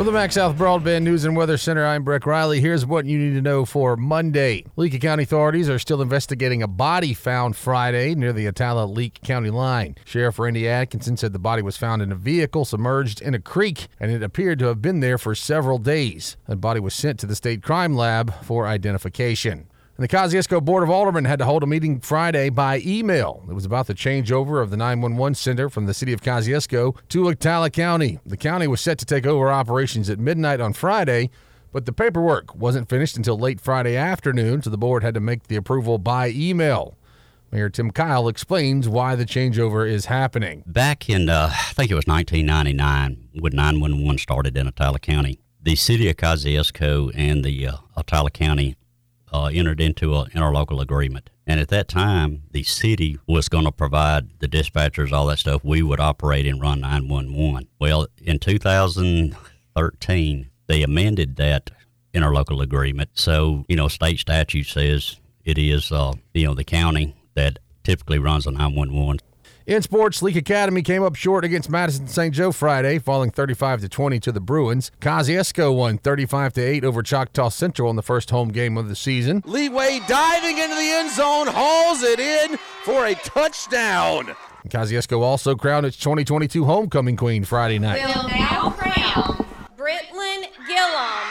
For the MaxxSouth Broadband News and Weather Center, I'm Breck Riley. Here's what you need to know for Monday. Leake County authorities are still investigating a body found Friday near the Attala Leake County line. Sheriff Randy Atkinson said the body was found in a vehicle submerged in a creek, and it appeared to have been there for several days. The body was sent to the state crime lab for identification. And the Kosciusko Board of Aldermen had to hold a meeting Friday by email. It was about the changeover of the 911 center from the city of Kosciusko to Attala County. The county was set to take over operations at midnight on Friday, but the paperwork wasn't finished until late Friday afternoon, so the board had to make the approval by email. Mayor Tim Kyle explains why the changeover is happening. Back in, uh, I think it was 1999, when 911 started in Attala County, the city of Kosciusko and the uh, County uh, entered into an interlocal agreement. And at that time, the city was going to provide the dispatchers, all that stuff. We would operate and run 911. Well, in 2013, they amended that interlocal agreement. So, you know, state statute says it is, uh, you know, the county that typically runs a 911. In sports, Leake Academy came up short against Madison St. Joe Friday, falling 35 to 20 to the Bruins. Kosciusko won 35 to 8 over Choctaw Central in the first home game of the season. Leeway diving into the end zone, hauls it in for a touchdown. Kosciusko also crowned its 2022 homecoming queen Friday night. Will now crown Britlin Gillum